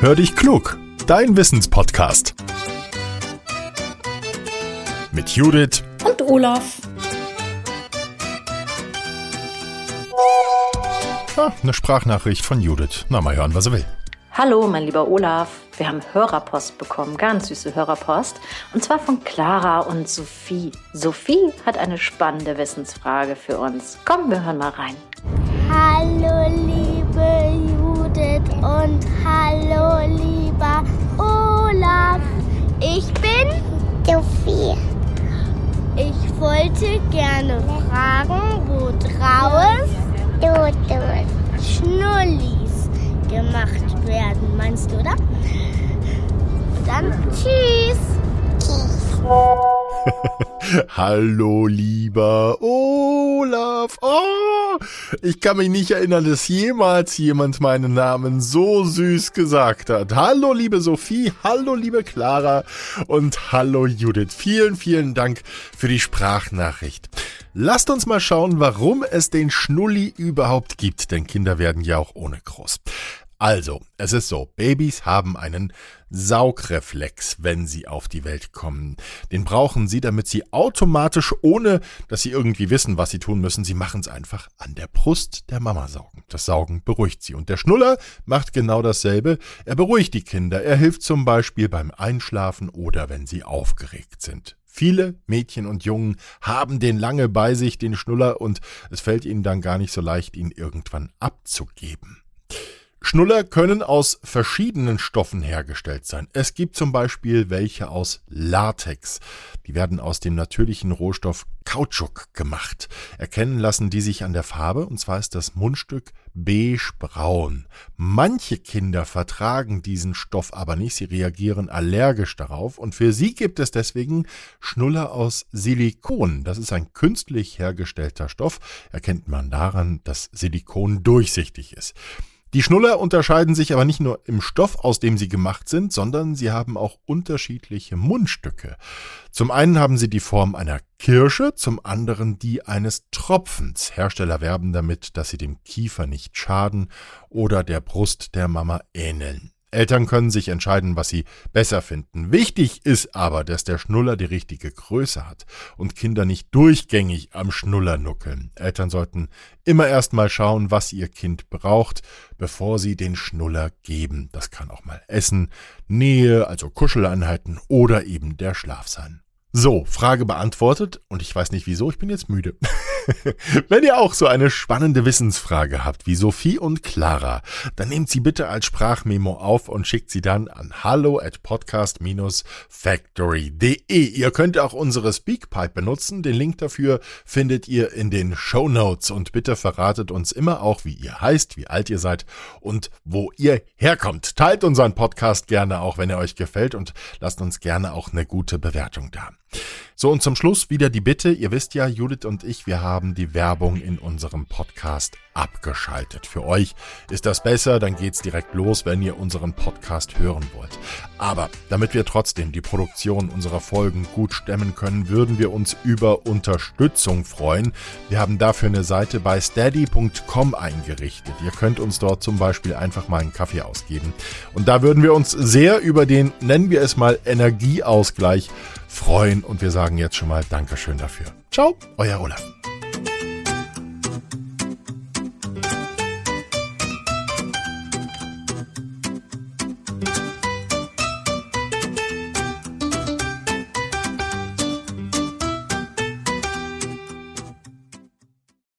Hör dich klug, dein Wissenspodcast. Mit Judith und Olaf. Ah, eine Sprachnachricht von Judith. Na, mal hören, was er will. Hallo, mein lieber Olaf. Wir haben Hörerpost bekommen, ganz süße Hörerpost. Und zwar von Clara und Sophie. Sophie hat eine spannende Wissensfrage für uns. Komm, wir hören mal rein. Hallo, liebe und hallo, lieber Olaf. Ich bin Sophie. Ich wollte gerne fragen, wo draus Schnullis gemacht werden, meinst du, oder? Und dann tschüss. Tschüss. Hallo, lieber Olaf. Oh, ich kann mich nicht erinnern, dass jemals jemand meinen Namen so süß gesagt hat. Hallo, liebe Sophie. Hallo, liebe Clara. Und hallo, Judith. Vielen, vielen Dank für die Sprachnachricht. Lasst uns mal schauen, warum es den Schnulli überhaupt gibt, denn Kinder werden ja auch ohne groß. Also, es ist so, Babys haben einen Saugreflex, wenn sie auf die Welt kommen. Den brauchen sie, damit sie automatisch, ohne dass sie irgendwie wissen, was sie tun müssen, sie machen es einfach an der Brust der Mama saugen. Das Saugen beruhigt sie. Und der Schnuller macht genau dasselbe. Er beruhigt die Kinder. Er hilft zum Beispiel beim Einschlafen oder wenn sie aufgeregt sind. Viele Mädchen und Jungen haben den lange bei sich, den Schnuller, und es fällt ihnen dann gar nicht so leicht, ihn irgendwann abzugeben. Schnuller können aus verschiedenen Stoffen hergestellt sein. Es gibt zum Beispiel welche aus Latex. Die werden aus dem natürlichen Rohstoff Kautschuk gemacht. Erkennen lassen die sich an der Farbe, und zwar ist das Mundstück beige-braun. Manche Kinder vertragen diesen Stoff aber nicht, sie reagieren allergisch darauf, und für sie gibt es deswegen Schnuller aus Silikon. Das ist ein künstlich hergestellter Stoff, erkennt man daran, dass Silikon durchsichtig ist. Die Schnuller unterscheiden sich aber nicht nur im Stoff, aus dem sie gemacht sind, sondern sie haben auch unterschiedliche Mundstücke. Zum einen haben sie die Form einer Kirsche, zum anderen die eines Tropfens. Hersteller werben damit, dass sie dem Kiefer nicht schaden oder der Brust der Mama ähneln. Eltern können sich entscheiden, was sie besser finden. Wichtig ist aber, dass der Schnuller die richtige Größe hat und Kinder nicht durchgängig am Schnuller nuckeln. Eltern sollten immer erst mal schauen, was ihr Kind braucht, bevor sie den Schnuller geben. Das kann auch mal Essen, Nähe, also Kuscheleinheiten oder eben der Schlaf sein. So, Frage beantwortet und ich weiß nicht wieso, ich bin jetzt müde. Wenn ihr auch so eine spannende Wissensfrage habt wie Sophie und Clara, dann nehmt sie bitte als Sprachmemo auf und schickt sie dann an hallo at podcast-factory.de. Ihr könnt auch unsere Speakpipe benutzen. Den Link dafür findet ihr in den Show Notes und bitte verratet uns immer auch, wie ihr heißt, wie alt ihr seid und wo ihr herkommt. Teilt unseren Podcast gerne auch, wenn er euch gefällt und lasst uns gerne auch eine gute Bewertung da. So, und zum Schluss wieder die Bitte. Ihr wisst ja, Judith und ich, wir haben die Werbung in unserem Podcast abgeschaltet. Für euch ist das besser, dann geht's direkt los, wenn ihr unseren Podcast hören wollt. Aber damit wir trotzdem die Produktion unserer Folgen gut stemmen können, würden wir uns über Unterstützung freuen. Wir haben dafür eine Seite bei steady.com eingerichtet. Ihr könnt uns dort zum Beispiel einfach mal einen Kaffee ausgeben. Und da würden wir uns sehr über den, nennen wir es mal, Energieausgleich freuen und wir sagen jetzt schon mal Dankeschön dafür. Ciao, euer Olaf.